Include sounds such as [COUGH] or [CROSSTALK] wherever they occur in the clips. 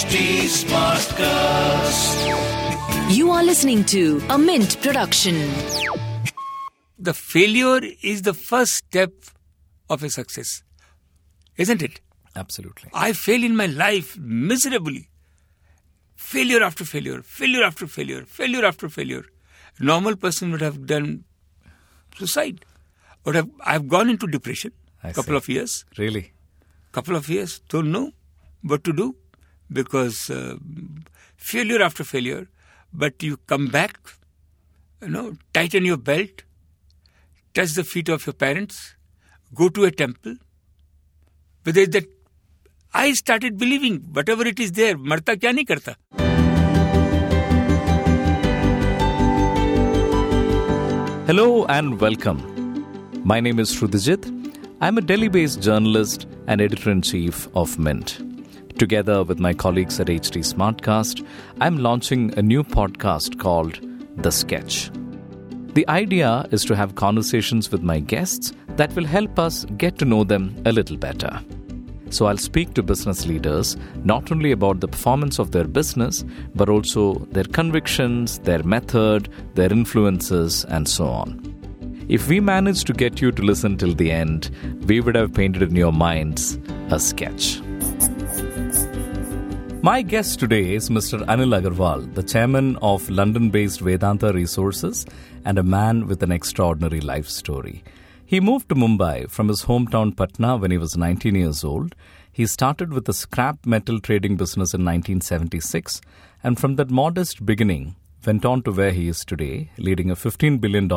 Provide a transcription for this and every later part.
HT Smartcast. You are listening to a Mint production. the failure is the first step of a success, isn't it? Absolutely. I fail in my life miserably. Failure after failure, failure after failure, failure after failure. A normal person would have done suicide. Would have I've gone into depression. A couple see. of years. Really? Couple of years. Don't know what to do because uh, failure after failure, but you come back, you know, tighten your belt, touch the feet of your parents, go to a temple. Because that I started believing whatever it is there, मरता क्या Hello and welcome. My name is Sruthijith. I'm a Delhi based journalist and editor in chief of Mint. Together with my colleagues at HT Smartcast, I'm launching a new podcast called The Sketch. The idea is to have conversations with my guests that will help us get to know them a little better. So I'll speak to business leaders not only about the performance of their business, but also their convictions, their method, their influences, and so on. If we manage to get you to listen till the end, we would have painted in your minds a sketch. My guest today is Mr. Anil Agarwal, the chairman of London based Vedanta Resources and a man with an extraordinary life story. He moved to Mumbai from his hometown Patna when he was 19 years old. He started with a scrap metal trading business in 1976 and from that modest beginning went on to where he is today, leading a $15 billion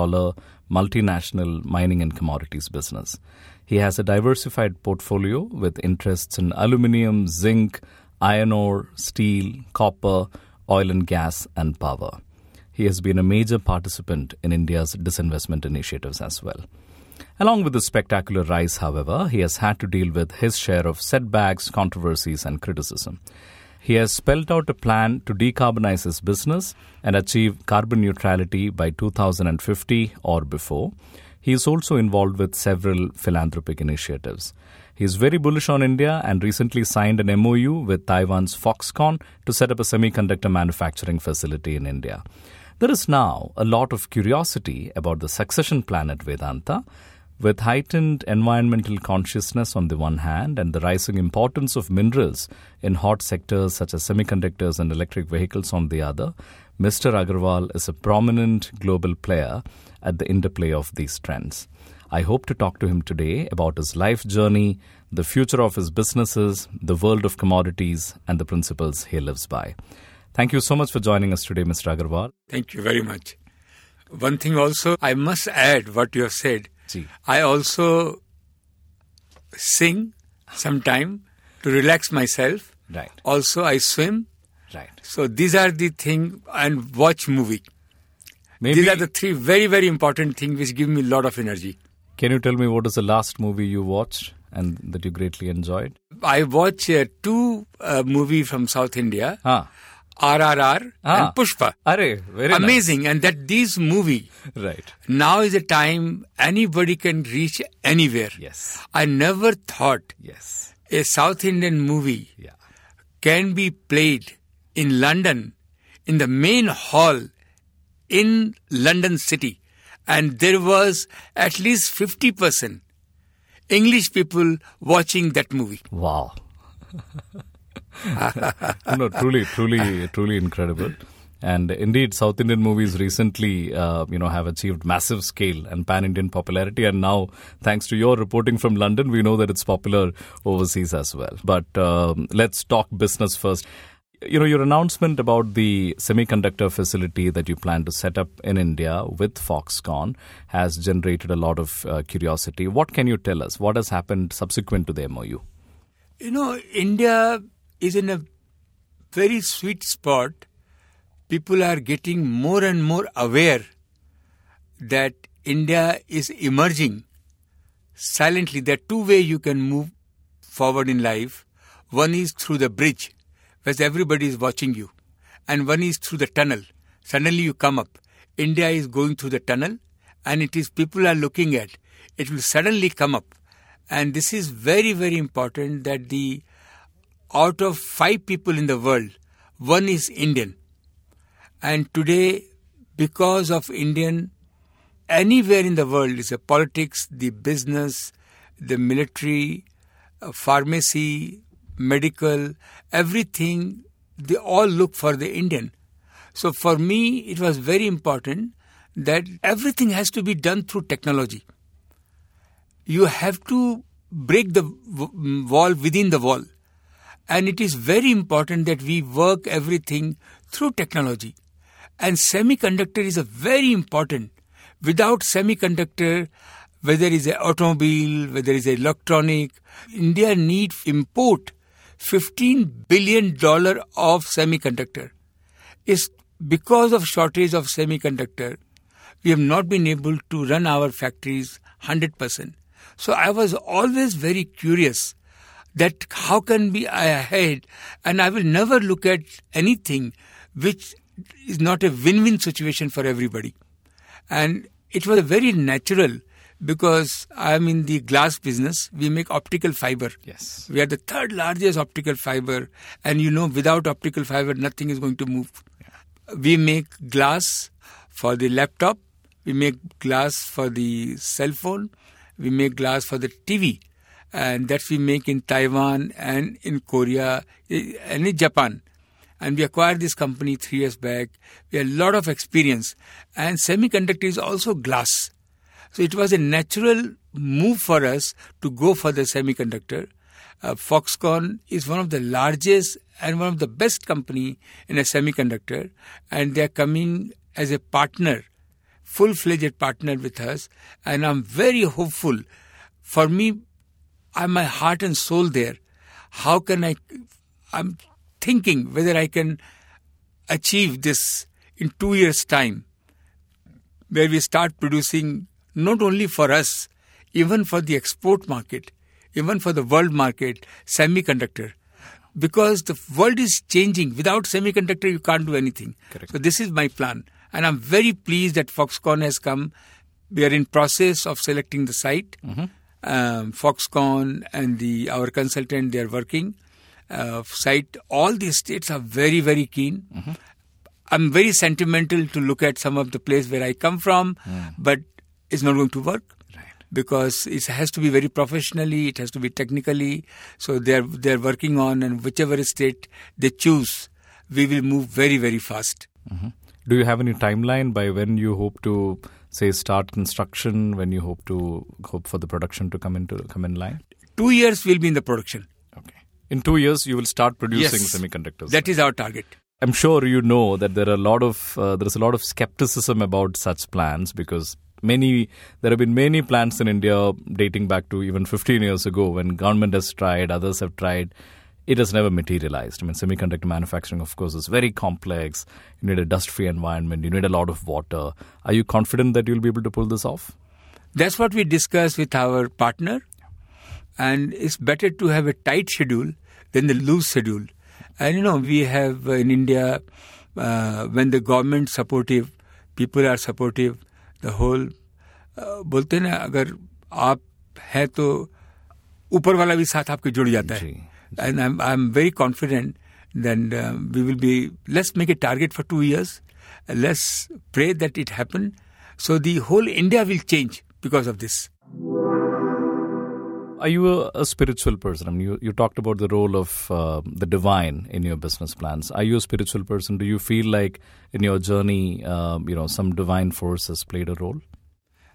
multinational mining and commodities business. He has a diversified portfolio with interests in aluminium, zinc, iron ore, steel, copper, oil and gas, and power. He has been a major participant in India's disinvestment initiatives as well. Along with his spectacular rise, however, he has had to deal with his share of setbacks, controversies, and criticism. He has spelled out a plan to decarbonize his business and achieve carbon neutrality by 2050 or before. He is also involved with several philanthropic initiatives. He is very bullish on India and recently signed an MOU with Taiwan's Foxconn to set up a semiconductor manufacturing facility in India. There is now a lot of curiosity about the succession plan at Vedanta. With heightened environmental consciousness on the one hand and the rising importance of minerals in hot sectors such as semiconductors and electric vehicles on the other, Mr. Agarwal is a prominent global player at the interplay of these trends. I hope to talk to him today about his life journey, the future of his businesses, the world of commodities, and the principles he lives by. Thank you so much for joining us today, Mr. Agarwal. Thank you very much. One thing also, I must add what you have said. Ji. I also sing sometime to relax myself. Right. Also, I swim. Right. So these are the thing and watch movie. Maybe, These are the three very very important things which give me a lot of energy. Can you tell me what is the last movie you watched and that you greatly enjoyed? I watched uh, two uh, movie from South India, Ah. RRR Ah. and Pushpa. Are, very nice. Amazing, and that these movie Right. now is a time anybody can reach anywhere. Yes. I never thought Yes. a South Indian movie Yeah. can be played in London in the main hall in London city and there was at least 50% English people watching that movie. Wow. [LAUGHS] no, truly, truly, truly incredible. And indeed, South Indian movies recently, uh, you know, have achieved massive scale and pan-Indian popularity. And now, thanks to your reporting from London, we know that it's popular overseas as well. But um, let's talk business first. You know, your announcement about the semiconductor facility that you plan to set up in India with Foxconn has generated a lot of uh, curiosity. What can you tell us? What has happened subsequent to the MOU? You know, India is in a very sweet spot. People are getting more and more aware that India is emerging silently. There are two ways you can move forward in life. One is through the bridge, where everybody is watching you, and one is through the tunnel. Suddenly you come up. India is going through the tunnel, and it is people are looking at. It will suddenly come up, and this is very very important that the out of five people in the world, one is Indian. And today, because of Indian, anywhere in the world is the politics, the business, the military, uh, pharmacy, medical, everything, they all look for the Indian. So for me, it was very important that everything has to be done through technology. You have to break the mm, wall within the wall. And it is very important that we work everything through technology. And semiconductor is a very important. Without semiconductor, whether it's an automobile, whether it's electronic, India needs import 15 billion dollar of semiconductor. Is because of shortage of semiconductor, we have not been able to run our factories 100%. So I was always very curious that how can be ahead and I will never look at anything which is not a win-win situation for everybody. And it was a very natural because I'm in the glass business. We make optical fiber. Yes. We are the third largest optical fiber. And you know, without optical fiber, nothing is going to move. Yeah. We make glass for the laptop. We make glass for the cell phone. We make glass for the TV and that we make in Taiwan and in Korea eh, and in Japan. And we acquired this company three years back. We have a lot of experience. And semiconductor is also glass. So it was a natural move for us to go for the semiconductor. Uh, Foxconn is one of the largest and one of the best company in a semiconductor. And they are coming as a partner, full-fledged partner with us. And I'm very hopeful. For me, I'm my heart and soul there. How can I? I'm thinking whether I can achieve this in two years' time, where we start producing not only for us, even for the export market, even for the world market, semiconductor. Because the world is changing. Without semiconductor, you can't do anything. Correct. So this is my plan. And I'm very pleased that Foxconn has come. We are in process of selecting the site. Mm-hmm um, Foxconn and the our consultant they are working. Uh, site all the states are very very keen. Mm-hmm. I'm very sentimental to look at some of the place where I come from, mm. but it's not going to work right. because it has to be very professionally, it has to be technically. So they're they're working on, and whichever state they choose, we will move very very fast. Mm-hmm. Do you have any timeline by when you hope to say start construction when you hope to hope for the production to come into come in line? Two years will be in the production. Okay. In two years, you will start producing yes, semiconductors. That is our target. I'm sure you know that there are a lot of uh, there is a lot of skepticism about such plans because many there have been many plants in India dating back to even 15 years ago when government has tried, others have tried it has never materialized. I mean, semiconductor manufacturing, of course, is very complex. You need a dust free environment, you need a lot of water. Are you confident that you'll be able to pull this off? That's what we discussed with our partner. And it's better to have a tight schedule than the loose schedule. And you know, we have in India, uh, when the government supportive, people are supportive, the whole बोलते ना अगर आप हैं तो ऊपर वाला भी साथ आपके जुड़ जाता है। And I am very confident then we will be let's make a target for two years let's pray that it happen so the whole India will change because of this Are you a, a spiritual person? I mean, you, you talked about the role of uh, the divine in your business plans. Are you a spiritual person? Do you feel like in your journey, uh, you know, some divine force has played a role?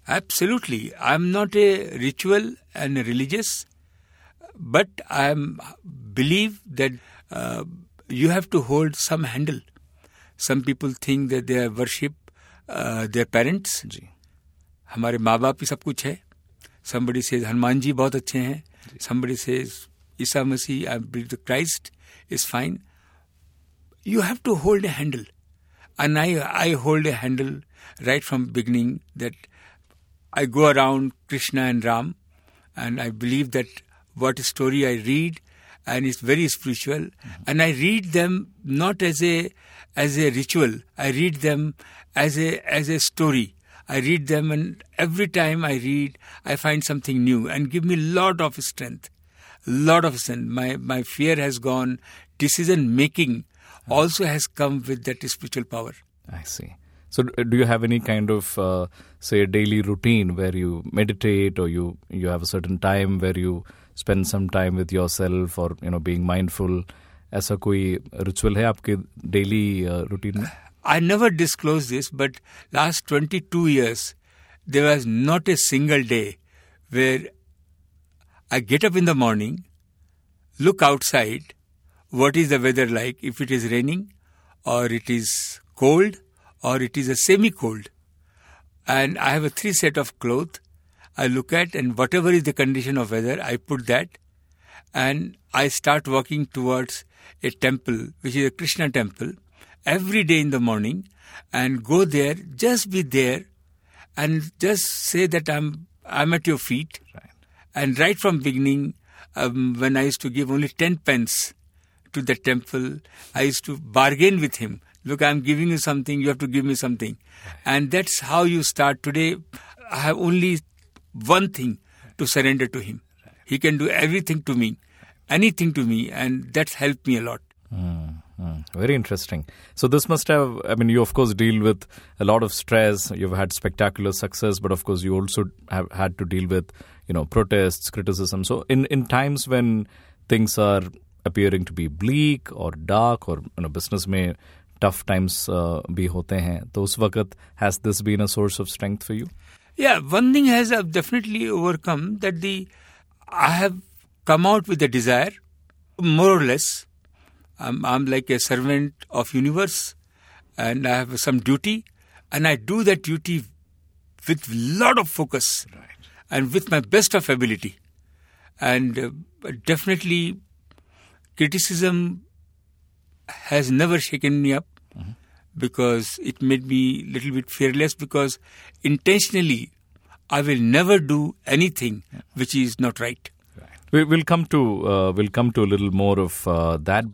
Absolutely. I'm not a ritual and a religious. But I believe that uh, you have to hold some handle. Some people think that they worship uh, their parents. जी हमारे माँ बाप ही सब कुछ है somebody says Hanuman ji बहुत अच्छे हैं somebody says Isa Masih I believe the Christ is fine you have to hold a handle and I, I hold a handle right from beginning that I go around Krishna and Ram and I believe that what story I read, and it's very spiritual. Mm-hmm. And I read them not as a as a ritual. I read them as a as a story. I read them, and every time I read, I find something new and give me a lot of strength, lot of sense. My my fear has gone. Decision making also has come with that spiritual power. I see. So, d- do you have any kind of, uh, say, a daily routine where you meditate, or you you have a certain time where you spend some time with yourself, or you know, being mindful? ऐसा कोई ritual है आपके daily routine में [LAUGHS] I never disclose this, but last 22 years, there was not a single day where I get up in the morning, look outside, what is the weather like, if it is raining, or it is cold, or it is a semi cold. And I have a three set of clothes I look at, and whatever is the condition of weather, I put that, and I start walking towards a temple, which is a Krishna temple, every day in the morning, and go there, just be there, and just say that I'm I'm at your feet. Right. And right from beginning, um, when I used to give only ten pence to the temple, I used to bargain with him. Look, I'm giving you something. You have to give me something, and that's how you start. Today, I have only one thing to surrender to him. He can do everything to me, anything to me, and that's helped me a lot. Mm, Hmm. Very interesting. So this must have. I mean, you of course deal with a lot of stress. You've had spectacular success, but of course you also have had to deal with you know protests, criticism. So in in times when things are appearing to be bleak or dark, or you know business may tough times uh, be hote hain. Has this been a source of strength for you? Yeah, one thing has I've definitely overcome that the I have come out with a desire, more or less I'm, I'm like a servant of universe, and I have some duty, and I do that duty with lot of focus and with my best of ability, and uh, definitely criticism has never shaken me up because it made me a little bit fearless because intentionally I will never do anything which is not right. We, we'll come to uh, we'll come to a little more of uh, that.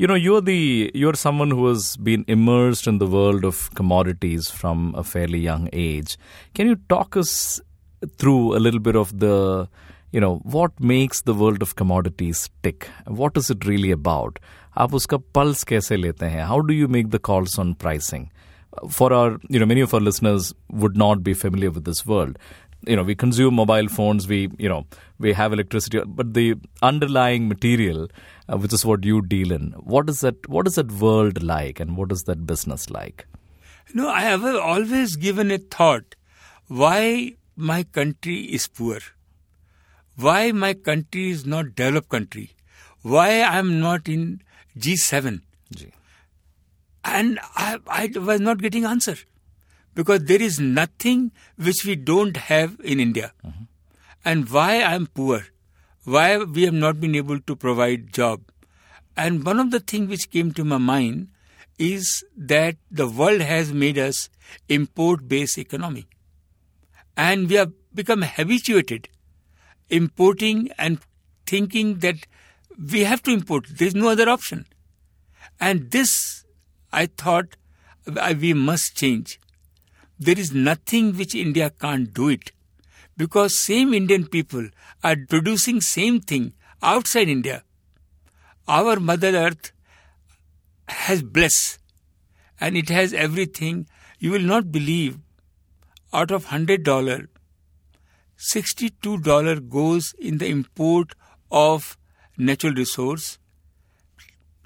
You know, you're the you're someone who has been immersed in the world of commodities from a fairly young age. Can you talk us through a little bit of the you know what makes the world of commodities tick? What is it really about? आप उसका pulse कैसे लेते हैं? How do you make the calls on pricing? For our, you know, many of our listeners would not be familiar with this world you know we consume mobile phones we you know we have electricity but the underlying material uh, which is what you deal in what is that what is that world like and what is that business like? No, I have always given a thought why my country is poor, why my country is not developed country, why I'm not in G7, Ji. and I, I was not getting answer because there is nothing which we don't have in India, mm-hmm. and why I'm poor, why we have not been able to provide job, and one of the things which came to my mind is that the world has made us import-based economy, and we have become habituated importing and thinking that we have to import. There is no other option. And this, I thought, we must change. There is nothing which India can't do it. Because same Indian people are producing same thing outside India. Our Mother Earth has blessed and it has everything. You will not believe out of $100, $62 goes in the import of natural resource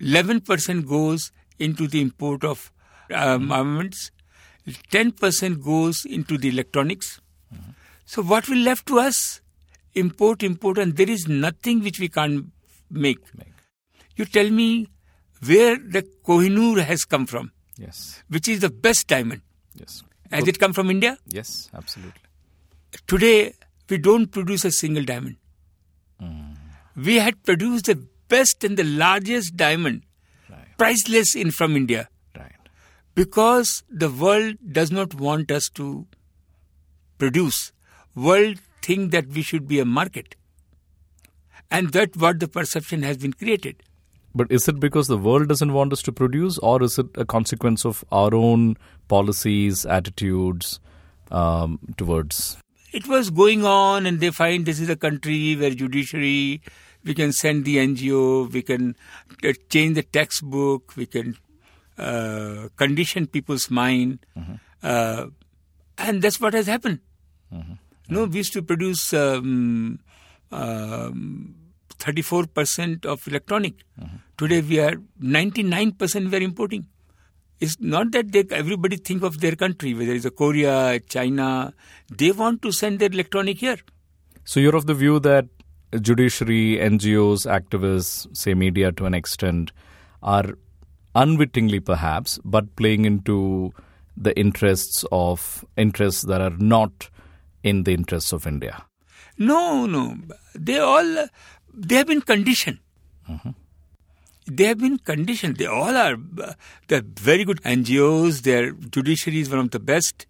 11% goes into the import of um, armaments, 10% goes into the electronics. So, what will left to us? Import, import, and there is nothing which we can't make. You tell me where the Kohinoor has come from, yes which is the best diamond. yes Has it come from India? yes absolutely Today, we don't produce a single diamond. Hmm. We had produced the best and the largest diamond, right priceless in from India, because the world does not want us to produce. World think that we should be a market, and that what the perception has been created. but is it because the world doesn't want us to produce or is it a consequence of our own policies attitudes um, towards it was going on, and they find this is a country where judiciary, we can send the NGO, we can uh, change the textbook, we can uh, condition people's mind, uh, and that's what has happened. No, we used to produce um, um, 34% of electronic. Today we are 99% we are importing. It's not that they, everybody think of their country, whether it's a Korea, China, they want to send their electronic here. So you're of the view that judiciary, NGOs, activists, say media to an extent, are unwittingly perhaps, but playing into the interests of interests that are not in the interests of India. No, no. They all, they have been conditioned. They have been conditioned. They all are, they're very good NGOs. Their judiciary is one of the best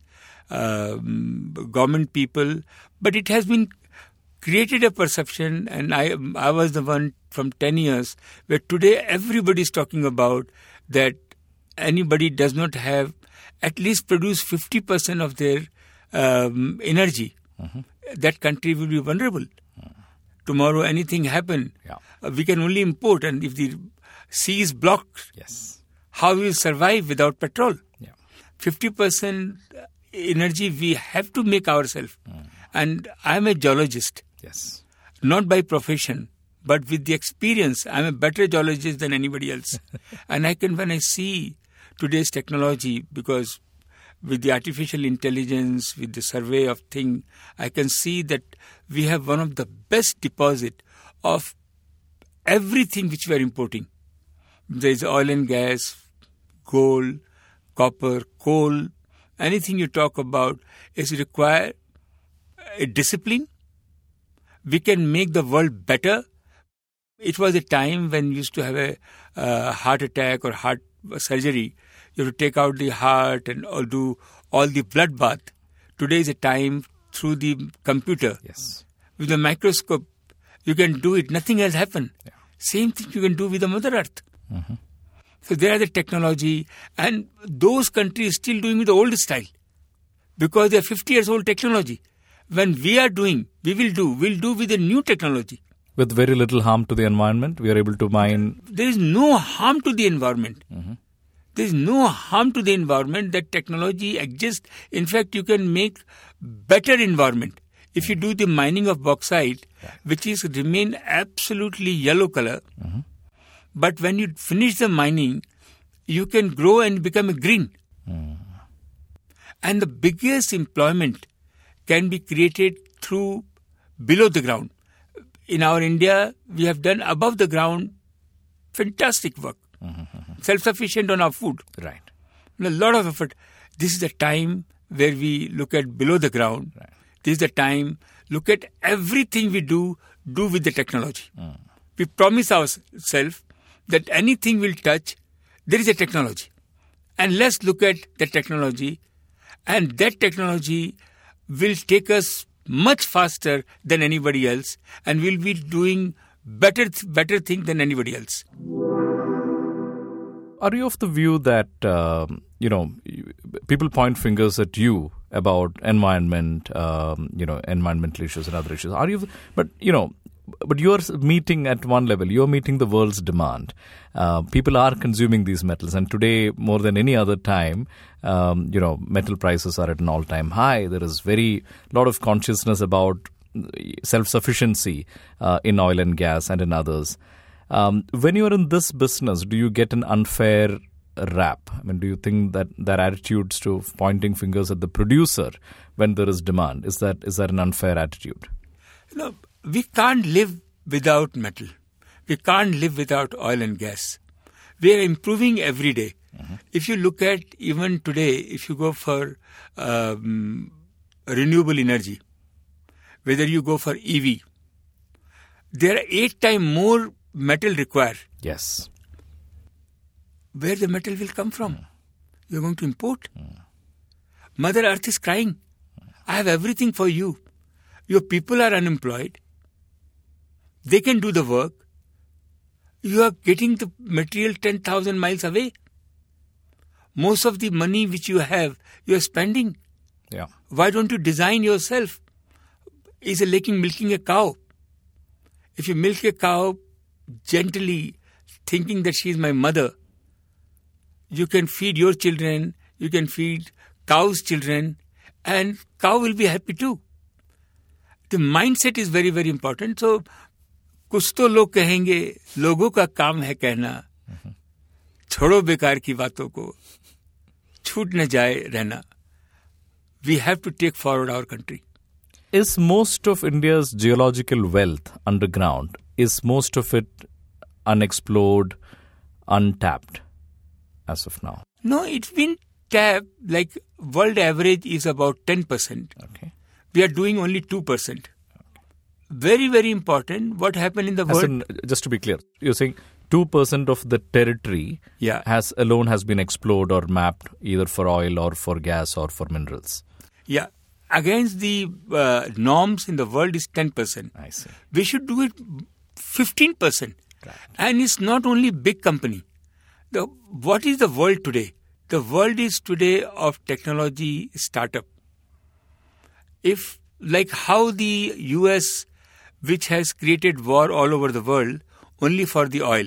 um, government people. But it has been created a perception, and I, I was the one from 10 years, where today everybody is talking about that anybody does not have at least produce 50% of their um, energy. That country will be vulnerable. Tomorrow, anything happen, Yeah. uh, we can only import, and if the sea is blocked, Yes. how we will survive without petrol? Yeah. 50% energy we have to make ourselves. And I'm a geologist, Yes. not by profession, but with the experience. I'm a better geologist than anybody else. [LAUGHS] and I can, when I see today's technology, because with the artificial intelligence, with the survey of thing, I can see that we have one of the best deposit of everything which we are importing. There is oil and gas, gold, copper, coal, anything you talk about is require a discipline. We can make the world better. It was a time when we used to have a uh, heart attack or heart surgery. You have to take out the heart and all do all the blood bath. Today is a time through the computer Yes. with a microscope. You can do it. Nothing has happened. Same thing you can do with the Mother Earth. So there are the technology, and those countries still doing with the old style because they are 50 years old technology. When we are doing, we will do. We'll do with the new technology. With very little harm to the environment, we are able to mine. There is no harm to the environment. Mm-hmm. There is no harm to the environment. That technology exists. In fact, you can make better environment if you do the mining of bauxite, which is remain absolutely yellow color. Mm-hmm. But when you finish the mining, you can grow and become a green. Mm-hmm. And the biggest employment can be created through below the ground. In our India, we have done above the ground fantastic work. Self sufficient on our food. Right. A lot of effort. This is the time where we look at below the ground. Right. This is the time look at everything we do, do with the technology. Mm. We promise ourselves that anything we'll touch, there is a technology. And let's look at the technology, and that technology will take us much faster than anybody else, and we'll be doing better better thing than anybody else. Are you of the view that um, you know people point fingers at you about environment, um, you know, environmental issues and other issues? Are you? But you know, but you're meeting at one level. You're meeting the world's demand. Uh, people are consuming these metals, and today more than any other time, um, you know, metal prices are at an all-time high. There is very lot of consciousness about self-sufficiency uh, in oil and gas and in others. Um, when you are in this business, do you get an unfair rap? I mean, do you think that that attitudes to pointing fingers at the producer when there is demand is that is that an unfair attitude? No, we can't live without metal. We can't live without oil and gas. We are improving every day. Mm-hmm. If you look at even today, if you go for um, renewable energy, whether you go for EV, there are eight times more metal required. Yes. Where the metal will come from? Mm. You're going to import? Mm. Mother Earth is crying. Mm. I have everything for you. Your people are unemployed. They can do the work. You are getting the material 10,000 miles away. Most of the money which you have, you are spending. Yeah. Why don't you design yourself? is like milking a cow. If you milk a cow gently, thinking that she is my mother, you can feed your children, you can feed cow's children, and cow will be happy too. The mindset is very, very important. So, कुछ तो लोग कहेंगे लोगों का काम है कहना। छोड़ो बेकार की बातों को। छूट न जाए रहना। We have to take forward our country is most of India geological wealth underground is most of it unexplored untapped as of now no it's been tap like world average is about ten percent we are doing only two percent Very, very important. What happened in the world? in, just to be clear, you're saying two percent of the territory Yeah. has alone has been explored or mapped either for oil or for gas or for minerals. yeah, against the uh, norms in the world is ten percent. I see. We should do it fifteen percent. And it's not only big company. The what is the world today? The world is today of technology startup. If like how the US, which has created war all over the world only for the oil,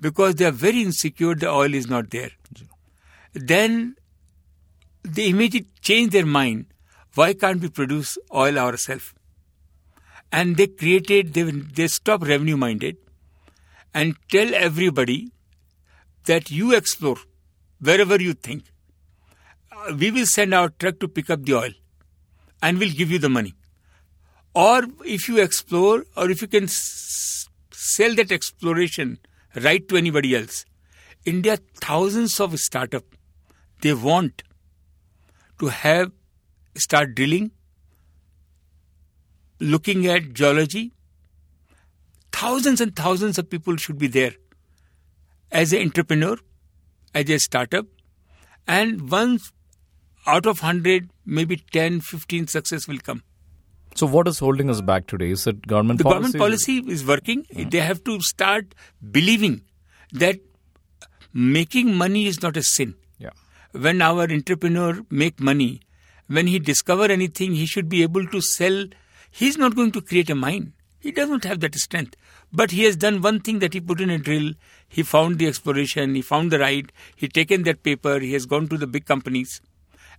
because they are very insecure, the oil is not there. Then they immediately change their mind. Why can't we produce oil ourselves? And they created, they, they stop revenue minded and tell everybody that you explore wherever you think. Uh, we will send our truck to pick up the oil and we'll give you the money. Or if you explore, or if you can s- sell that exploration right to anybody else. India, thousands of startup, they want to have start drilling, looking at geology. Thousands and thousands of people should be there as an entrepreneur, as a startup, and once out of 100, maybe 10, 15 success will come. So, what is holding us back today? Is it government policy? The policy? government policy is working. Hmm. They have to start believing that making money is not a sin. Yeah. When our entrepreneur make money, when he discover anything, he should be able to sell. He's not going to create a mine. He doesn't have that strength. But he has done one thing that he put in a drill. He found the exploration. He found the right. He taken that paper. He has gone to the big companies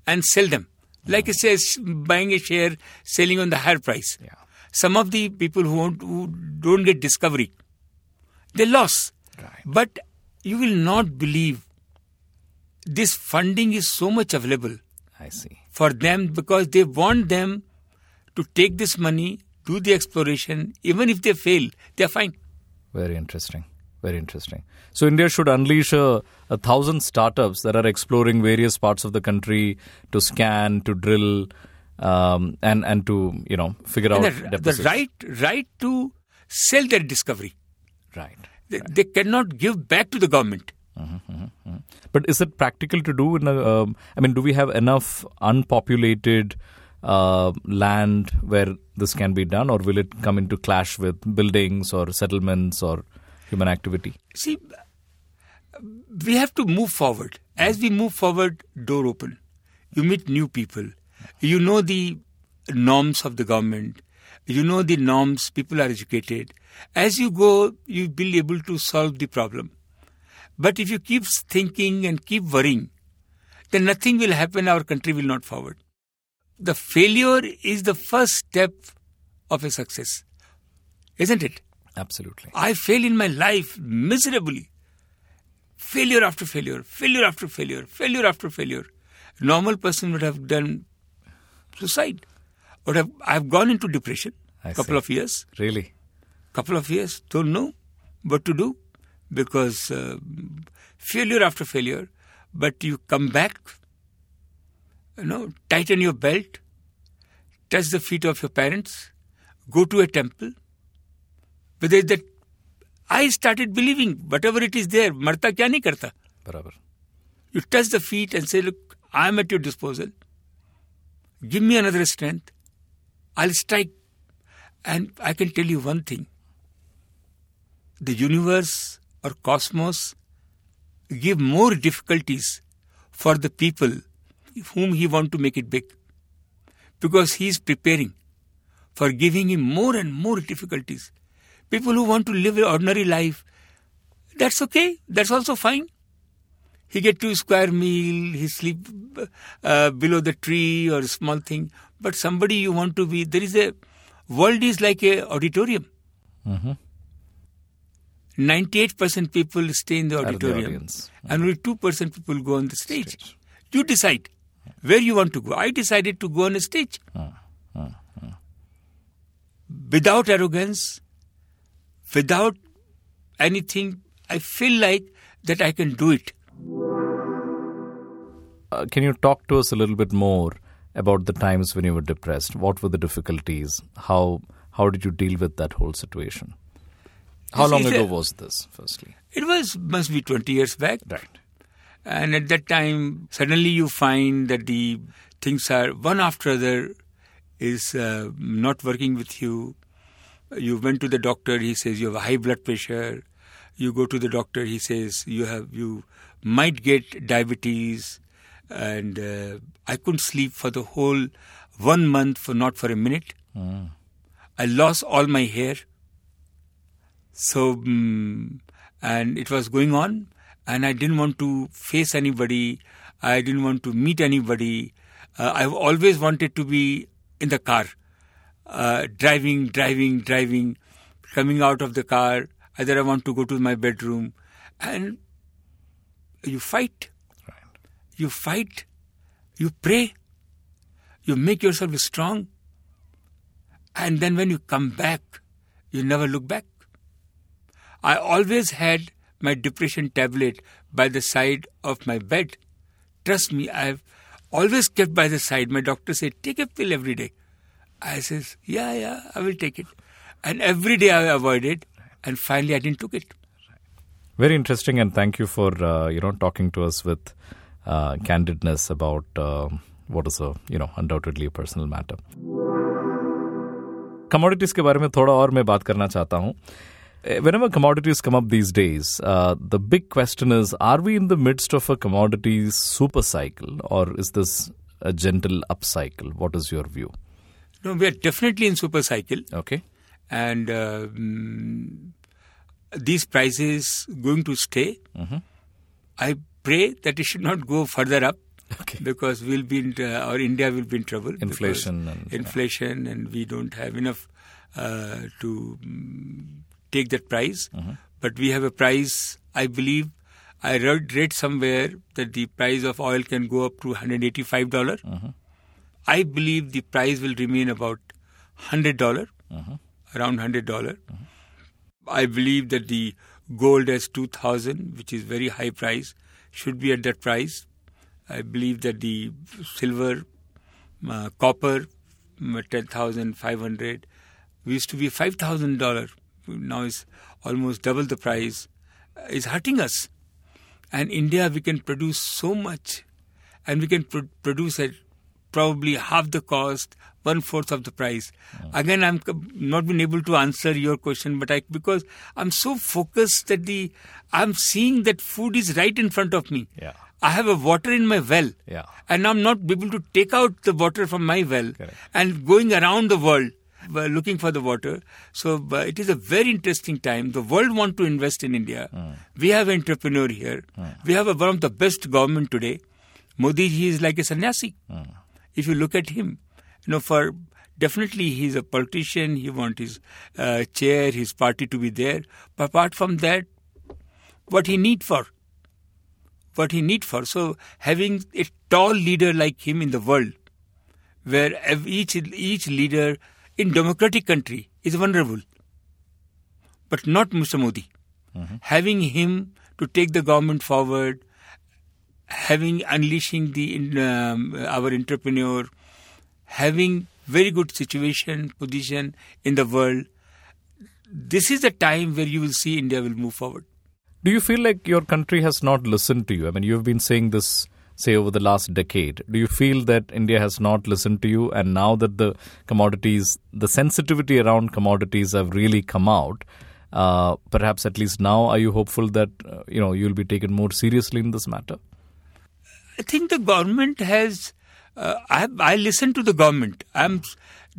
and sell them. Like it says, buying a share, selling on the higher price. Yeah. Some of the people who, who don't get discovery, they lost. Right. But you will not believe this funding is so much available I see. for them because they want them to take this money, do the exploration. Even if they fail, they're fine. Very interesting. Very interesting. So India should unleash a, a thousand startups that are exploring various parts of the country to scan, to drill, um, and and to you know figure out the, the right, right to sell their discovery. Right. They, they cannot give back to the government. But is it practical to do? In a, um, I mean, do we have enough unpopulated uh, land where this can be done, or will it come into clash with buildings or settlements or human activity? See, we have to move forward. As we move forward, door open. You meet new people. You know the norms of the government. You know the norms. People are educated. As you go, you'll be able to solve the problem. But if you keep thinking and keep worrying, then nothing will happen. Our country will not forward. The failure is the first step of a success, isn't it? Absolutely. I fail in my life miserably. Failure after failure, failure after failure, failure after failure. Normal person would have done suicide. Would have I've gone into depression. I couple see. of years. Really. Couple of years. Don't know what to do because uh, failure after failure. But you come back. You know, tighten your belt, touch the feet of your parents, go to a temple. Whether that I started believing whatever it is there, marta kya nahi karta. Barabar. You touch the feet and say, Look, I am at your disposal. Give me another strength. I'll strike. And I can tell you one thing the universe or cosmos give more difficulties for the people whom he want to make it big because he is preparing for giving him more and more difficulties. People who want to live an ordinary life, that's okay. That's also fine. He get two square meal, he sleep uh, below the tree or small thing. But somebody you want to be, there is a, world is like a auditorium. Mm-hmm. 98% people stay in the Are the auditorium. Mm-hmm. And only 2% people go on the stage. You decide where you want to go. I decided to go on a stage. Mm-hmm. Without arrogance, without anything, I feel like that I can do it. Uh, can you talk to us a little bit more about the times when you were depressed? What were the difficulties? How how did you deal with that whole situation? How long is ago a- was this? Firstly, It was must be 20 years back. right. And at that time, suddenly you find that the things are one after other is uh, not working with you. You went to the doctor, he says you have high blood pressure. You go to the doctor, he says you have you might get diabetes. And uh, I couldn't sleep for the whole one month for not for a minute. I lost all my hair. So, mm, and it was going on, and I didn't want to face anybody. I didn't want to meet anybody. Uh, I've always wanted to be in the car, uh, driving, driving, driving, coming out of the car. Either I want to go to my bedroom, and you fight. You fight. You pray. You make yourself strong. And then when you come back, you never look back. I always had my depression tablet by the side of my bed. Trust me, I've always kept by the side. My doctor said, take a pill every day. I says, yeah, yeah, I will take it. And every day I avoided, and finally I didn't took it. Very interesting, and thank you for uh, you know talking to us with uh, candidness about uh, what is a you know undoubtedly a personal matter. Commodities के बारे में थोड़ा और मैं बात करना चाहता हूँ Whenever commodities come up these days, uh, the big question is Are we in the midst of a commodities super cycle or is this a gentle upcycle? What is your view? No, we are definitely in super cycle. Okay. and uh, mm, these prices going to stay. I pray that it should not go further up. Okay. [LAUGHS] Because we'll be in, uh, or India will be in trouble. Inflation and- inflation, and we don't have enough uh, to mm, take that price. But we have a price. I believe I read, read somewhere that the price of oil can go up to 185 dollar. I believe the price will remain about hundred dollar, around hundred dollar. I believe that the gold as two thousand, which is very high price, should be at that price. I believe that the silver, uh, copper, ten thousand five hundred, used to be five thousand dollar. Now is almost double the price. uh, Is hurting us. And India, we can produce so much, and we can pro- produce at probably half the cost, one fourth of the price. Again, I'm not been able to answer your question, but I because I'm so focused that the I'm seeing that food is right in front of me. Yeah. I have a water in my well, Yeah. and I'm not able to take out the water from my well Correct. and going around the world uh, looking for the water. So uh, it is a very interesting time. The world want to invest in India. We have entrepreneur here. We have a, one of the best government today. Modi ji is like a sannyasi. If you look at him, you know, for definitely he's a politician. He wants his uh, chair, his party to be there. But apart from that, what he need for? What he need for? So having a tall leader like him in the world, where each each leader in democratic country is vulnerable, but not Mr. Modi. Having him to take the government forward, having unleashing the um, our entrepreneur, having very good situation position in the world. This is the time where you will see India will move forward. Do you feel like your country has not listened to you? I mean, you've been saying this, say, over the last decade. Do you feel that India has not listened to you? And now that the commodities, the sensitivity around commodities have really come out, uh, perhaps at least now, are you hopeful that, uh, you know, you'll be taken more seriously in this matter? I think the government has. Uh, I, I listen to the government. I'm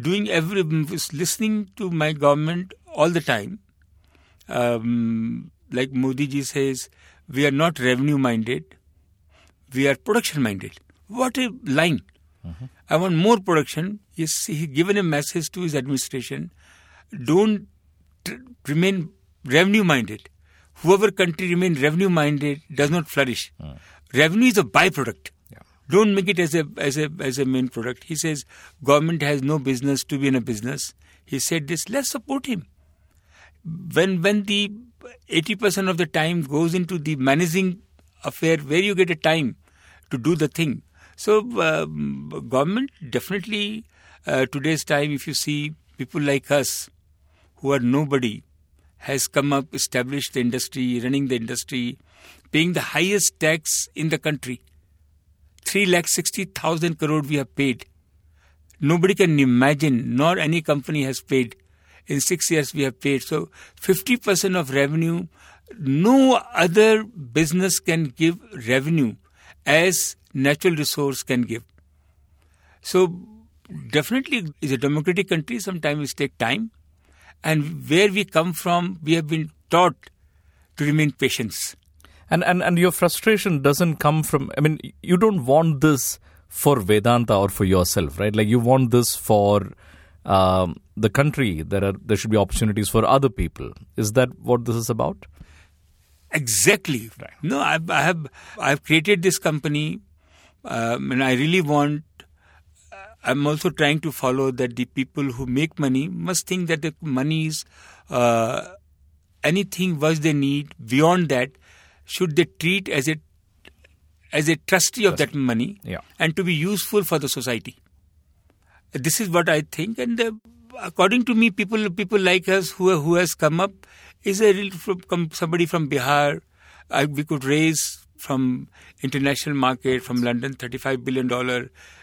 doing every, listening to my government all the time. Um, like Modi ji says, we are not revenue minded, we are production minded. What a line! Mm-hmm. I want more production. Yes, he given a message to his administration. Don't t- remain revenue minded. Whoever country remain revenue minded does not flourish. Mm. Revenue is a byproduct. Yeah. Don't make it as a as a as a main product. He says government has no business to be in a business. He said this. Let's support him. When when the eighty percent of the time goes into the managing affair, where you get a time to do the thing. So um, government definitely uh, today's time, if you see people like us who are nobody, has come up, established the industry, running the industry, paying the highest tax in the country. Three lakh sixty thousand crore we have paid. Nobody can imagine, nor any company has paid. In six years we have paid. So fifty percent of revenue, no other business can give revenue as natural resource can give. So definitely is a democratic country. Sometimes it take time. And where we come from, we have been taught to remain patient. And, and, and your frustration doesn't come from, I mean, you don't want this for Vedanta or for yourself, right? Like you want this for um, the country. There are there should be opportunities for other people. Is that what this is about? Exactly. Right. No, I, I have I have created this company, um, and I really want. I'm also trying to follow that the people who make money must think that the money is uh, anything was they need. Beyond that, should they treat as a as a trustee of that money yeah. and to be useful for the society. This is what I think, and uh, according to me, people people like us who who has come up is a real from somebody from Bihar. Uh, we could raise from international market from London, thirty-five billion dollar.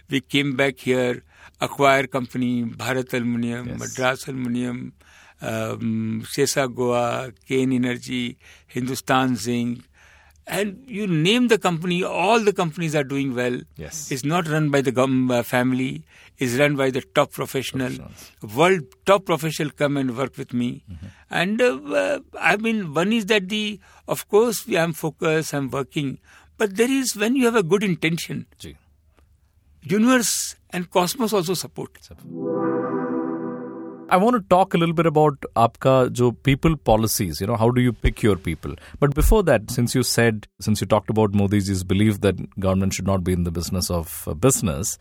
We came back here, acquire company Bharat Aluminium, yes. Madras Aluminium, um, Sesa Goa, Cairn Energy, Hindustan Zinc, and you name the company, all the companies are doing well. Yes. It's not run by the gum, uh, family, it's run by the top professional. World top professional come and work with me. Mm-hmm. And uh, uh, I mean, one is that the, of course, I'm focused, I'm working, but there is when you have a good intention, Gee. universe and cosmos also support. support. I want to talk a little bit about aapka jo people policies. You know, how do you pick your people? But before that, since you said, since you talked about Modi's belief that government should not be in the business of uh, business,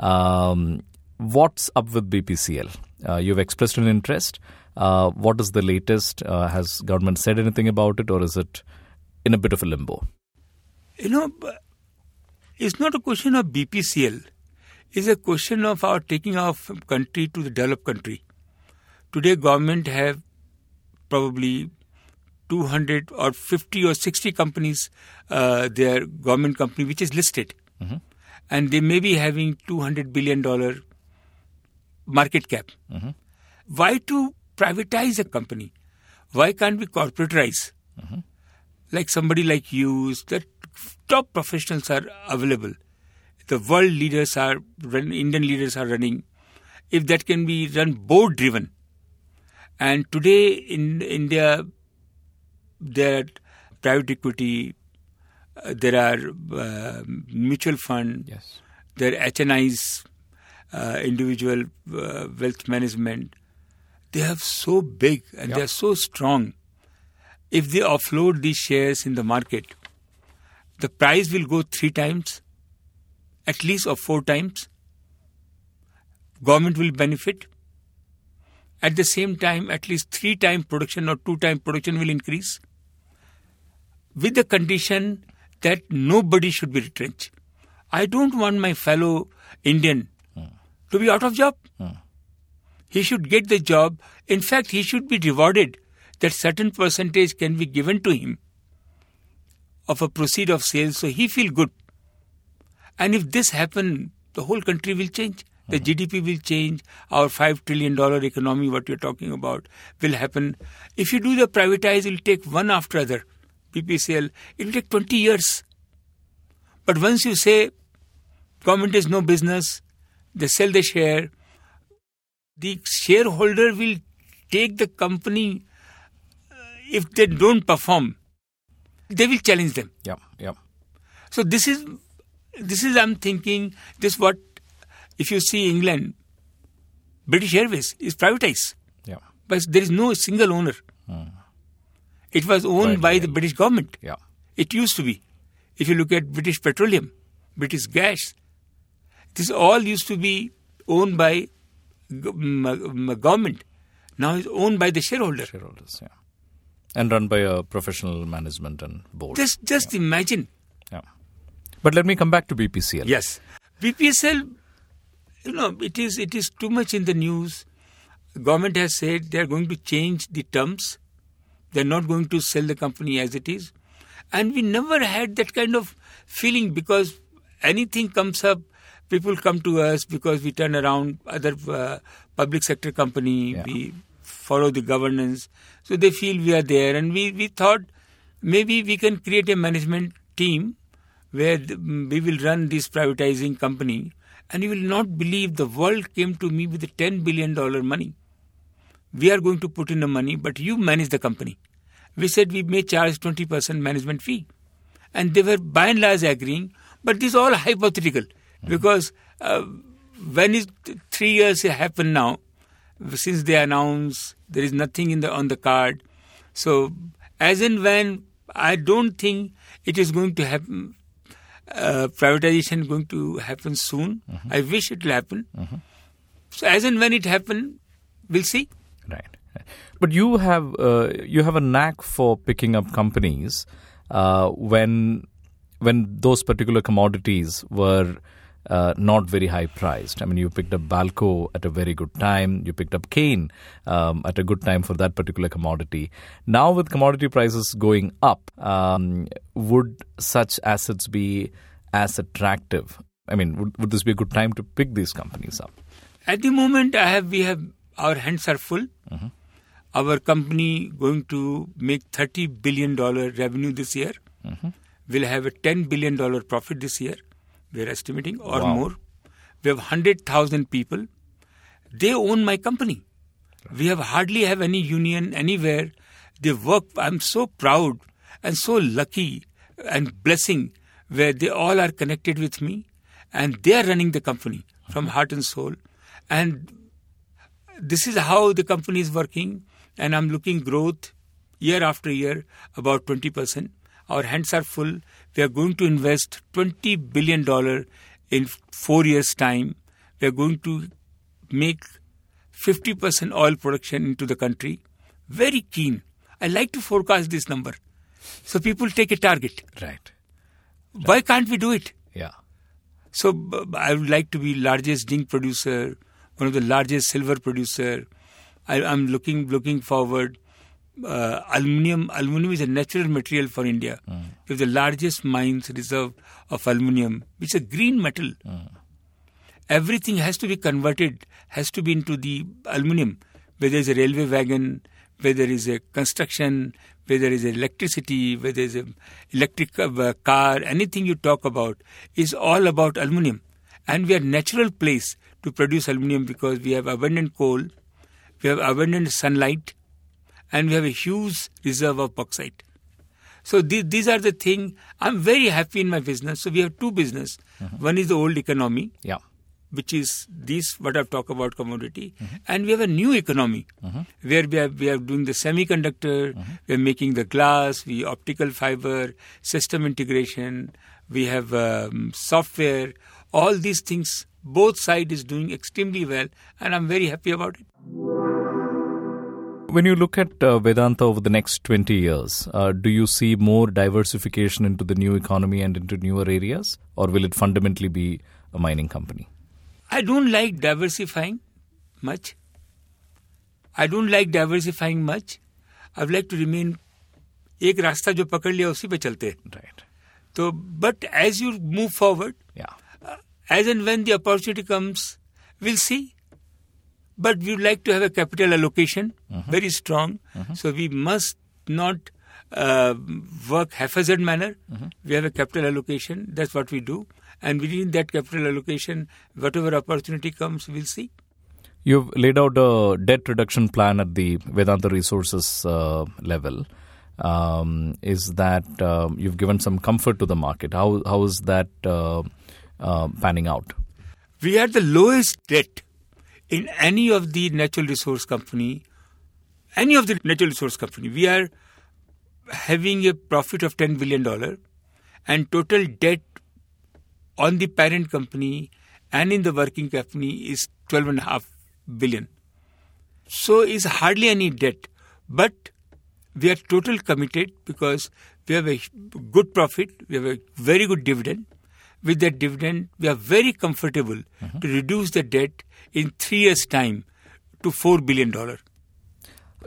um, what's up with BPCL? Uh, you've expressed an interest. Uh, what is the latest? Uh, has government said anything about it, or is it in a bit of a limbo? You know, it's not a question of BPCL. It's a question of our taking our country to the developed country. Today, government have probably 200 or 50 or 60 companies, uh, their government company, which is listed. Mm-hmm. And they may be having $200 billion market cap. Mm-hmm. Why to privatize a company? Why can't we corporatize? Mm-hmm. Like somebody like you, the top professionals are available. The world leaders are, Indian leaders are running. If that can be run board driven, and today in India, there are private equity, uh, there are uh, mutual fund, yes. there are HNIs, uh, individual uh, wealth management. They are so big and they are so strong. If they offload these shares in the market, the price will go three times, at least or four times. Government will benefit at the same time, at least three time production or two time production will increase with the condition that nobody should be retrenched. I don't want my fellow Indian to be out of job. He should get the job. In fact, he should be rewarded that certain percentage can be given to him of a proceed of sales so he feel good. And if this happen, the whole country will change. The GDP will change. Our $5 trillion economy, what you're talking about, will happen. If you do the privatize, it will take one after other. BPCL, it will take 20 years. But once you say government is no business, they sell the share, the shareholder will take the company uh, if they don't perform. They will challenge them. Yeah, yeah. So this is this is I'm thinking this what if you see England, British Airways is privatized, Yeah. but there is no single owner. Hmm. It was owned Right, by right. the British government. Yeah. It used to be. If you look at British Petroleum, British Gas, this all used to be owned by g- m- m- government. Now it's owned by the shareholder. Shareholders, yeah. And run by a professional management and board. Just just imagine. yeah. But let me come back to BPCL. Yes. BPCL, you know, it is it is too much in the news. Government has said they are going to change the terms. They are not going to sell the company as it is. And we never had that kind of feeling because anything comes up, people come to us because we turn around other uh, public sector company, Yeah. we follow the governance. So they feel we are there. And we, we thought maybe we can create a management team where we will run this privatizing company. And you will not believe the world came to me with a $10 billion money. We are going to put in the money, but you manage the company. We said we may charge 20% management fee. And they were by and large agreeing, but this is all hypothetical because uh, when is three years happen now, since they announced there is nothing in the on the card. So as and when I don't think it is going to happen, uh, privatization going to happen soon. I wish it will happen. So as and when it happen, we'll see. Right. right. But you have uh, you have a knack for picking up companies uh, when when those particular commodities were uh, not very high priced. I mean, you picked up Balco at a very good time. You picked up Cairn um, at a good time for that particular commodity. Now, with commodity prices going up, um, would such assets be as attractive? I mean, would, would this be a good time to pick these companies up? At the moment, I have we have our hands are full. Our company going to make thirty billion dollar revenue this year. We'll have a ten billion dollar profit this year. We're estimating or Wow. more. We have hundred thousand people. They own my company. We have hardly have any union anywhere. They work. I'm so proud and so lucky and blessing where they all are connected with me and they are running the company from heart and soul. And this is how the company is working and i'm looking growth year after year about 20% our hands are full we are going to invest 20 billion dollar in 4 years time we are going to make 50% oil production into the country very keen i like to forecast this number so people take a target Right. why can't we do it Yeah. so I would like to be largest zinc producer, one of the largest silver producer. I, I'm looking looking forward. Uh, aluminium aluminium is a natural material for India. We have the largest mines reserve of aluminium, which is a green metal. Everything has to be converted, has to be into the aluminium. Whether it's a railway wagon, whether it's a construction, whether it's electricity, whether it's a electric uh, car, anything you talk about is all about aluminium. And we are natural place to produce aluminium because we have abundant coal, we have abundant sunlight, and we have a huge reserve of bauxite. So these, these are the thing. I'm very happy in my business. So we have two business. Mm-hmm. One is the old economy, Yeah. which is this what I've talked about commodity, mm-hmm. and we have a new economy mm-hmm. where we are we are doing the semiconductor, we are making the glass, we optical fiber, system integration, we have um, software, all these things. Both side is doing extremely well, and I'm very happy about it. When you look at uh, Vedanta over the next 20 years, uh, do you see more diversification into the new economy and into newer areas? Or will it fundamentally be a mining company? I don't like diversifying much. I don't like diversifying much. I would like to remain एक रास्ता जो पकड़ लिया उसी पे चलते हैं Right. तो but as you move forward Yeah. as and when the opportunity comes, we'll see. but we would like to have a capital allocation, very strong. So we must not uh, work haphazard manner. We have a capital allocation. That's what we do. And within that capital allocation, whatever opportunity comes, we'll see. You've laid out a debt reduction plan at the Vedanta Resources uh, level. Um, is that uh, you've given some comfort to the market? How how is that uh, uh panning out? We had the lowest debt in any of the natural resource company, any of the natural resource company. We are having a profit of ten billion dollar, and total debt on the parent company and in the working company is twelve and a half billion. So is hardly any debt, but we are total committed because we have a good profit, we have a very good dividend. With that dividend, we are very comfortable mm-hmm. to reduce the debt in three years' time to four billion dollar.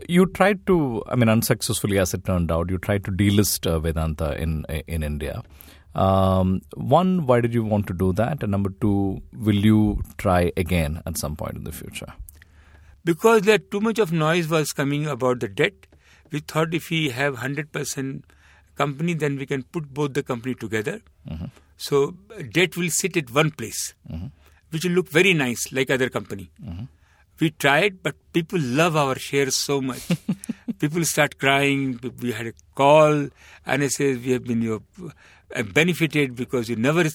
You tried to, I mean, unsuccessfully as it turned out, you tried to delist uh, Vedanta in in India. Um, one, why did you want to do that? And number two, will you try again at some point in the future? Because there too much of noise was coming about the debt, we thought if we have 100% company, then we can put both the company together. Mm-hmm. So debt will sit at one place, mm-hmm. Which will look very nice like other company. Mm-hmm. We tried, but people love our shares so much. [LAUGHS] people start crying. We had a call, and I said, we have been your benefited because you never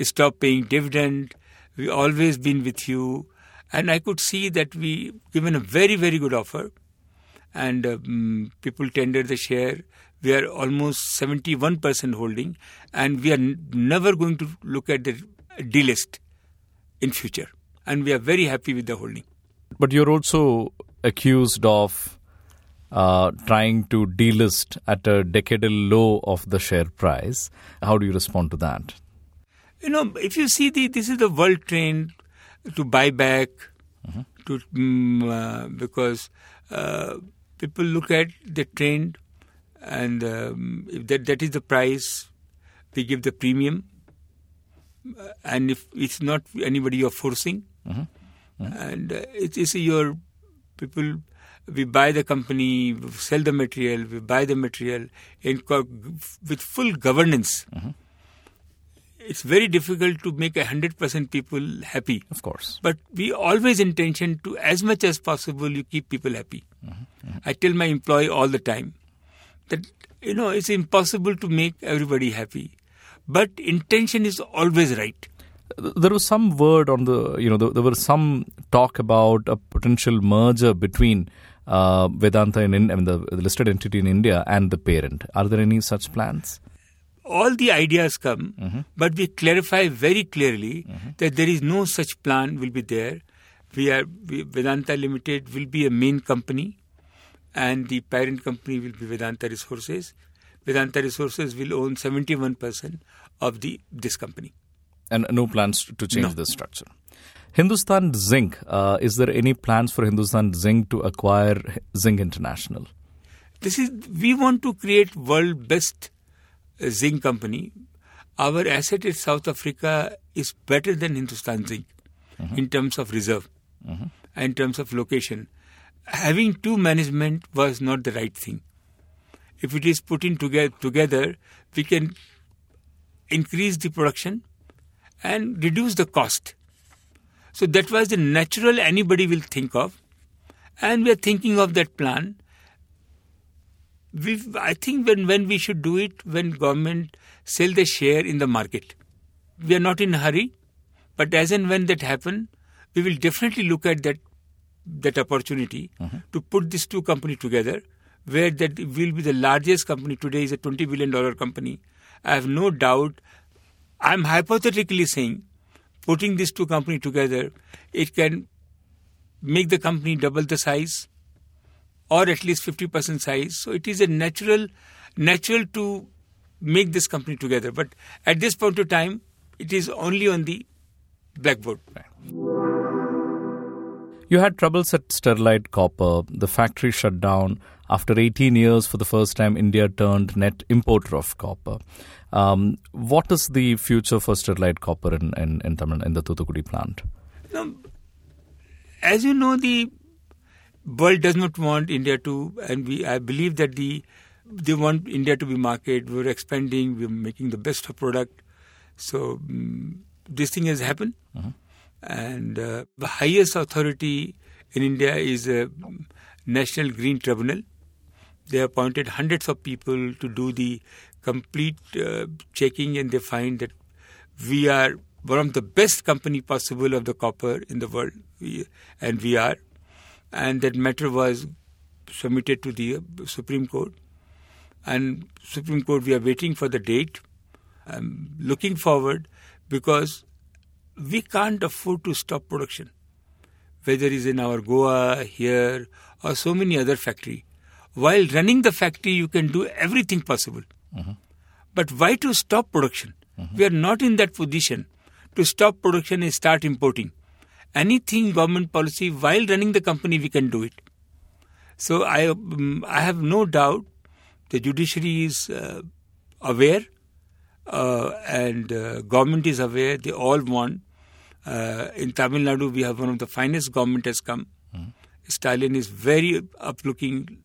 stop paying dividend. We always been with you, and I could see that we given a very very good offer, and um, people tendered the share. We are almost seventy one percent holding, and we are n- never going to look at the delist in future, and we are very happy with the holding. But you're also accused of uh, trying to delist at a decadal low of the share price. How do you respond to that? You know, if you see the this is the world trend to buy back, mm-hmm. to um, uh, because uh, people look at the trend, and um, if that that is the price, we give the premium, and if it's not anybody you're forcing, mm-hmm. Mm-hmm. and uh, it is your people we buy the company, we sell the material, we buy the material in with full governance. Mm-hmm. It's very difficult to make a hundred percent people happy. Of course, but we always intention to as much as possible you keep people happy. Mm-hmm. Mm-hmm. I tell my employee all the time that you know it's impossible to make everybody happy, but intention is always right there was some word on the you know there, there was some talk about a potential merger between uh, Vedanta in, in I mean, the, the, listed entity in India and the parent. Are there any such plans? All the ideas come, mm-hmm. but we clarify very clearly mm-hmm. that there is no such plan will be there. We are we, Vedanta Limited will be a main company, and the parent company will be Vedanta Resources. Vedanta Resources will own seventy one percent of the this company. And no plans to change no. the structure. Hindustan Zinc, uh, is there any plans for Hindustan Zinc to acquire Zinc International? This is we want to create world best uh, zinc company. Our asset in South Africa is better than Hindustan Zinc mm-hmm. in terms of reserve, mm-hmm. in terms of location. Having two management was not the right thing. If it is put in together, together, we can increase the production and reduce the cost. So that was the natural anybody will think of. And we are thinking of that plan. we I think when, when we should do it, when government sell the share in the market. We are not in a hurry, but as and when that happen, we will definitely look at that that opportunity uh-huh. to put these two companies together, where that will be the largest company today is a twenty billion dollar company. I have no doubt. I'm hypothetically saying putting these two companies together, it can make the company double the size or at least 50% size. So it is a natural, natural to make this company together. But at this point of time, it is only on the blackboard. You had troubles at Sterlite Copper. The factory shut down. After 18 years, for the first time, India turned net importer of copper. Um, what is the future for Sterlite Copper in, in, in, Tamil, in the Thoothukudi plant? Now, as you know, the world does not want India to, and we I believe that the they want India to be market. We're expanding. We're making the best of product. So um, this thing has happened, uh-huh. And uh, the highest authority in India is a National Green Tribunal. They appointed hundreds of people to do the complete uh, checking, and they find that we are one of the best company possible of the copper in the world, we, and we are. And that matter was submitted to the Supreme Court. And Supreme Court, we are waiting for the date. I'm looking forward because we can't afford to stop production, whether it's in our Goa, here, or so many other factory. While running the factory, you can do everything possible. But why to stop production? We are not in that position to stop production and start importing. Anything government policy while running the company, we can do it. So I, um, I have no doubt the judiciary is uh, aware and uh, government is aware. They all want. Uh, in Tamil Nadu, we have one of the finest government has come. Stalin is very up-looking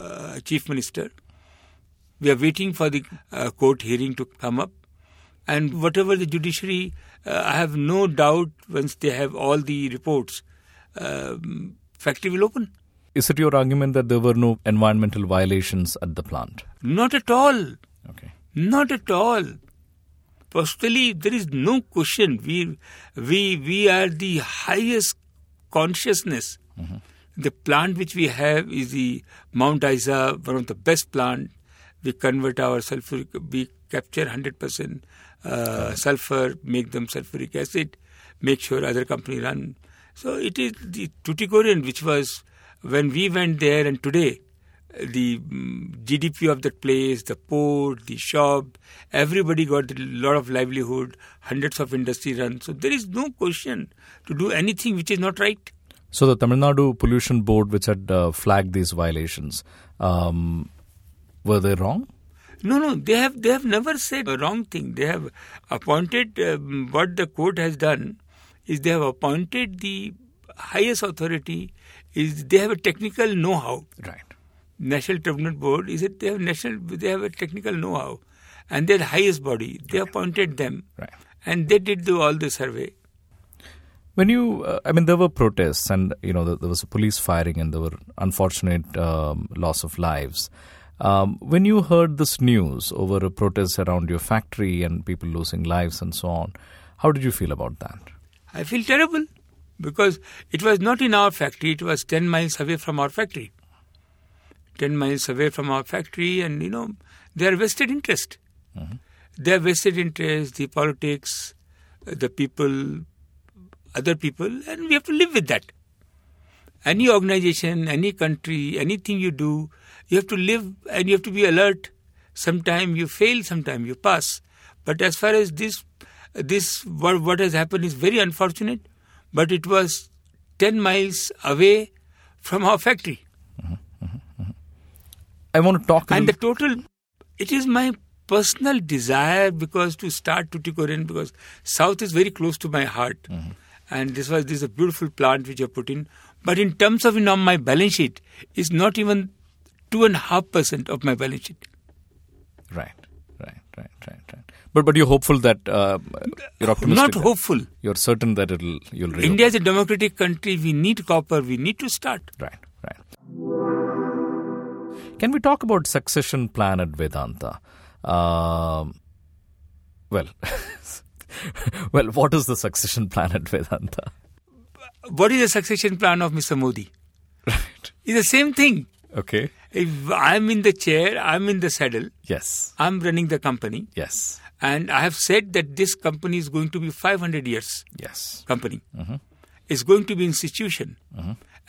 uh, chief minister. We are waiting for the uh, court hearing to come up. And whatever the judiciary, uh, I have no doubt once they have all the reports, um, factory will open. Is it your argument that there were no environmental violations at the plant? Not at all. Okay. Not at all. Personally, there is no question. We, we, we are the highest consciousness. The plant which we have is the Mount Isa, one of the best plant. We convert our sulfuric, we capture 100% uh, sulfur, make them sulfuric acid, make sure other company run. So it is the Tuticorin which was when we went there and today the GDP of that place, the port, the shop, everybody got a lot of livelihood, hundreds of industry run. So there is no question to do anything which is not right. So the Tamil Nadu Pollution Board, which had uh, flagged these violations, um, were they wrong? No, no, they have they have never said a wrong thing. They have appointed um, what the court has done is they have appointed the highest authority. Is they have a technical know-how. Right. National Tribunal Board is it they have national they have a technical know-how, and they're the highest body. They appointed them, Right. and they did the, all the survey. When you, uh, I mean, there were protests, and you know, there, there was a police firing, and there were unfortunate um, loss of lives. Um, when you heard this news over a protest around your factory and people losing lives and so on, how did you feel about that? I feel terrible because it was not in our factory. It was ten miles away from our factory. Ten miles away from our factory, and you know, their vested interest. Mm-hmm. Their vested interest, the politics, the people, other people, and we have to live with that. Any organization, any country, anything you do, you have to live and you have to be alert. Sometimes you fail, sometimes you pass. But as far as this, this what, what has happened is very unfortunate. But it was ten miles away from our factory, I want to talk. And the total. It is my personal desire because to start Tuticorin because South is very close to my heart, and this was this is a beautiful plant which I put in. But in terms of you know, my balance sheet, is not even two and a half percent of my balance sheet. right, right, right, right, right. But but you're hopeful that uh, you're optimistic. Not hopeful. You're certain that it'll you'll. reopen. India is a democratic country. We need copper. We need to start. Right. Can we talk about succession plan at Vedanta? Um, well, [LAUGHS] well, what is the succession plan at Vedanta? What is the succession plan of Mr. Modi? Right. It's the same thing. Okay. If I'm in the chair, I'm in the saddle. Yes. I'm running the company. Yes. And I have said that this company is going to be 500 years Yes. company. It's going to be institution.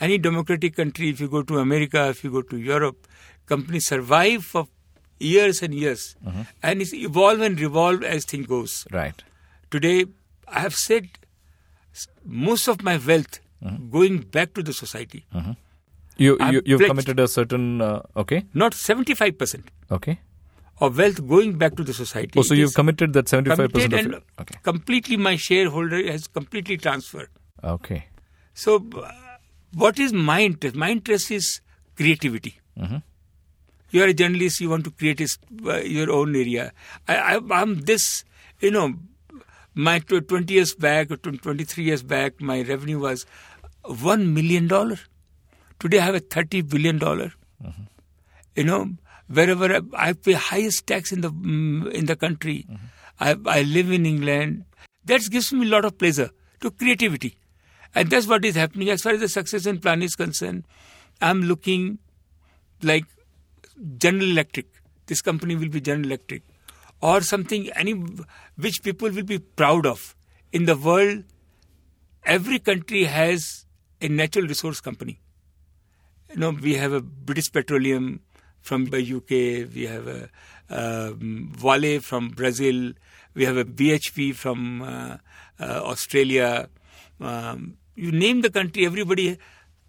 Any democratic country, if you go to America, if you go to Europe, companies survive for years and years, and it's evolve and revolve as thing goes. Right. Today, I have said most of my wealth going back to the society, You I'm you you've pledged. committed a certain uh, okay not 75 percent okay. of wealth going back to the society. Oh, so It you've committed that seventy five percent committed of it. Okay. completely my shareholder has completely transferred. Okay. So, uh, what is my interest? My interest is creativity. You are a journalist. You want to create is, uh, your own area. I, I, I'm this. You know, my tw- 20 years back or tw- 23 years back, my revenue was one million dollar. Today I have a thirty billion dollar. Mm-hmm. You know, wherever I, I, pay highest tax in the mm, in the country, Mm-hmm. I, I live in England. That gives me a lot of pleasure to creativity, and that's what is happening as far as the succession plan is concerned. I'm looking like General Electric. This company will be General Electric, or something any which people will be proud of in the world. Every country has a natural resource company. You know, we have a British Petroleum from the UK, we have a um, Vale from Brazil, we have a BHP from uh, uh, Australia. Um, you name the country, everybody.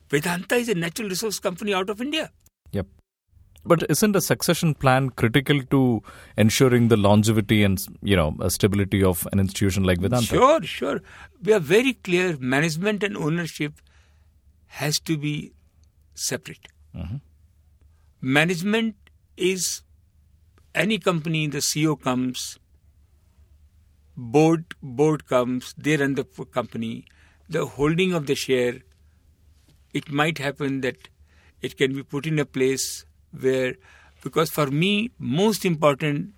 Vedanta is a natural resource company out of India. Yep. But isn't a succession plan critical to ensuring the longevity and you know stability of an institution like Vedanta? Sure, sure. We are very clear. Management and ownership has to be separate. Mm-hmm. Management is any company. The CEO comes, board board comes. They run the company. The holding of the share. It might happen that it can be put in a place where, because for me, most important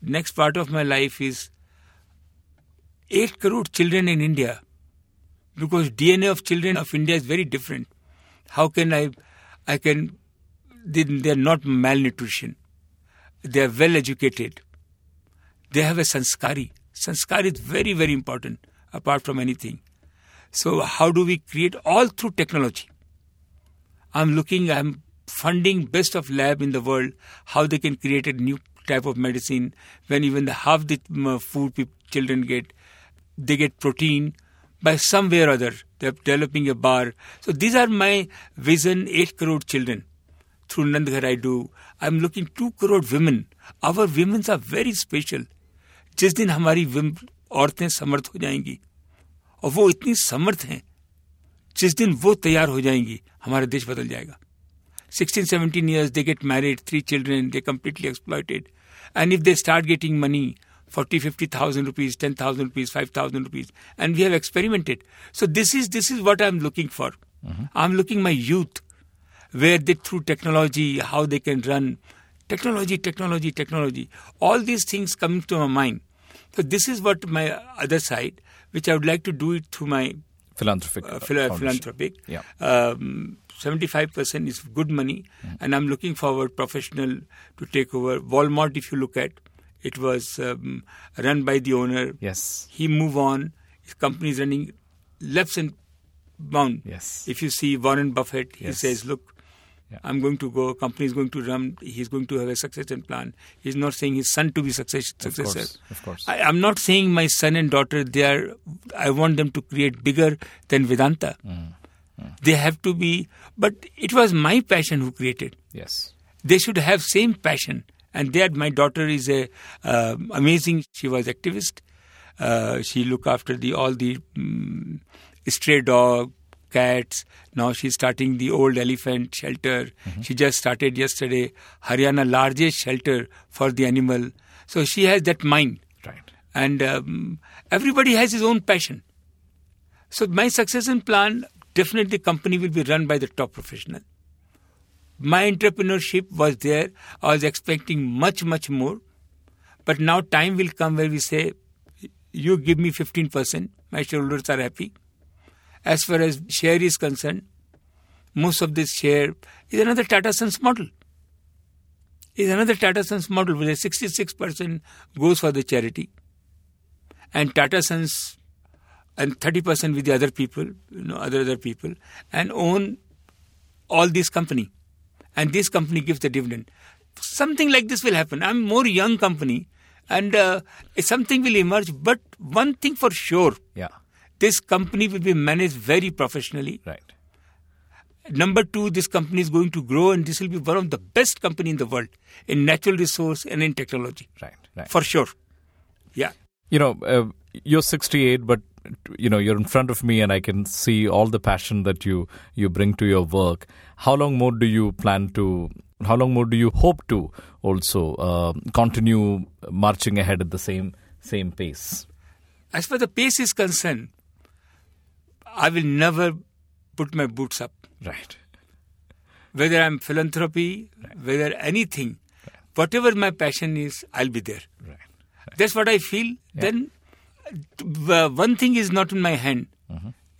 next part of my life is 8 crore children in India because DNA of children of India is very different. How can I, I can, they, they're not malnutrition. They are well educated. They have a sanskari. Sanskari is very, very important apart from anything. So how do we create all through technology? I'm looking, I'm funding best of lab in the world, how they can create a new type of medicine when even the half the um, food peop children get, they get protein by some way or other. They're developing a bar. So these are my vision, 8 crore children. Through Nandghar I do. I'm looking 2 crore women. Our women are very special. जिस दिन हमारी Vim- औरतें समर्थ हो जाएंगी और वो इतनी समर्थ हैं। जिस दिन वो तैयार हो जाएँगी हमारा देश बदल जाएगा। Sixteen seventeen years they get married three children they completely exploited and if they start getting money forty fifty thousand rupees ten thousand rupees five thousand rupees and we have experimented so this is this is what I am looking for I am looking my youth where did through technology how they can run technology technology technology all these things coming to my mind तो this is what my other side which i would like to do it through my Philanthropic. uh, uh, phila- philanthropic. Yeah. Um, 75% is good money, and I'm looking forward professional to take over. Walmart, if you look at, it was um, run by the owner. Yes. He move on. His company is running leaps and bound. Yes. If you see Warren Buffett, he Yes. says, "Look, Yeah. I'm going to go. Company is going to run. He's going to have a succession plan. He's not saying his son to be success, Of successor. course. Of course. I, I'm not saying my son and daughter, they are, I want them to create bigger than Vedanta. They have to be, but it was my passion who created. yes. They should have same passion. And that my daughter is a um amazing. She was activist. Uh, she look after the all the mm stray dog, cats. Now she's starting the old elephant shelter. She just started yesterday Haryana largest shelter for the animal. So she has that mind Right. and um, everybody has his own passion. So my succession plan definitely company will be run by the top professional. My entrepreneurship was there. I was expecting much much more, but now time will come where we say, you give me fifteen percent. My shareholders are happy. As far as share is concerned, most of this share is another Tata Sons model is another Tata Sons model where 66% goes for the charity and Tata Sons and 30% with the other people, you know, other other people and own all this company. And this company gives the dividend. Something like this will happen. I'm more young company and uh, something will emerge. But one thing for sure, Yeah. This company will be managed very professionally. Right. Number two, this company is going to grow and this will be one of the best company in the world in natural resource and in technology. Right. Right. For sure. Yeah. you know, uh, you're 68, but you know you're in front of me, and I can see all the passion that you you bring to your work. How long more do you plan to? How long more do you hope to also uh, continue marching ahead at the same same pace? As far as the pace is concerned, I will never put my boots up. Right. Whether I'm philanthropy, whether anything, whatever my passion is, I'll be there. Right. That's what I feel. Then uh, one thing is not in my hand.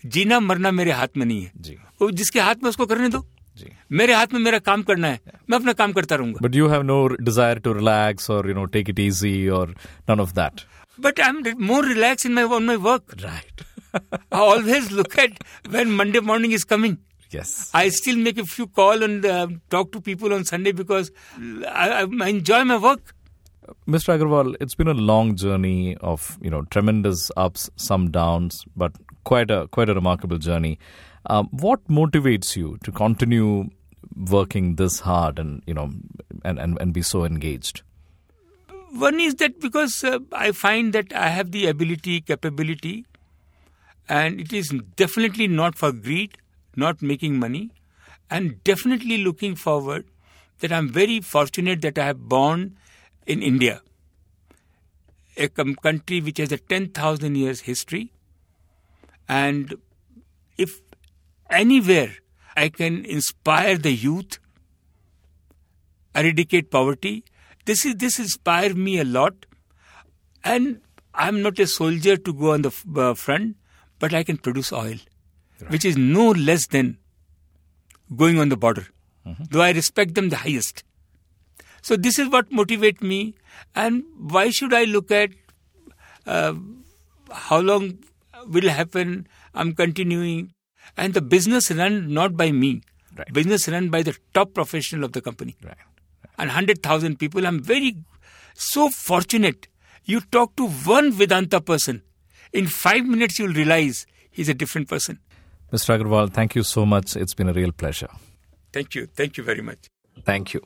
जीना मरना मेरे हाथ में नहीं है जी वो जिसके हाथ में उसको करने दो जी मेरे हाथ में मेरा काम करना है मैं अपना काम करता रहूंगा But you have no desire to relax or you know take it easy or none of that. But I'm re- more relaxed in my on my work. Right. I always look at when Monday morning is coming. yes. I still make a few call and uh, talk to people on Sunday because I, I, enjoy my work. Mr. Agarwal, it's been a long journey of you know tremendous ups, some downs, but quite a quite a remarkable journey. Um, what motivates you to continue working this hard and you know and, and, and be so engaged? One is that because uh, I find that I have the ability, capability, and it is definitely not for greed, not making money, and definitely looking forward that I'm very fortunate that I have born in India, a country which has a 10,000 years history. And if anywhere I can inspire the youth, eradicate poverty, this is this inspired me a lot. And I'm not a soldier to go on the uh, front, but I can produce oil, which is no less than going on the border. Though I respect them the highest. So this is what motivates me. And why should I look at uh, how long will happen? I'm continuing, and the business run not by me. Right. Business run by the top professional of the company Right. and 100,000 people. I'm very so fortunate. You talk to one Vedanta person, in five minutes you'll realize he's a different person. Mr. Agarwal, thank you so much. It's been a real pleasure. Thank you. Thank you very much. Thank you.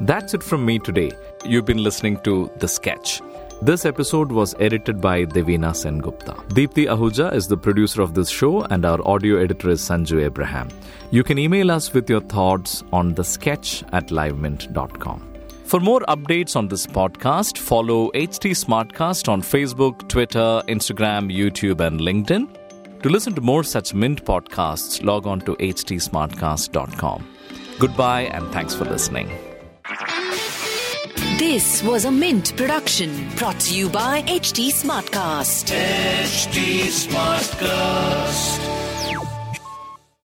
That's it from me today. You've been listening to The Sketch. This episode was edited by Devina Sengupta. Deepthi Ahuja is the producer of this show, and our audio editor is Sanju Abraham. You can email us with your thoughts on the sketch at livemint.com. For more updates on this podcast, follow HT Smartcast on Facebook, Twitter, Instagram, YouTube, and LinkedIn. To listen to more such Mint podcasts, log on to htsmartcast.com. Goodbye and thanks for listening. This was a Mint production brought to you by HT Smartcast. HT Smartcast.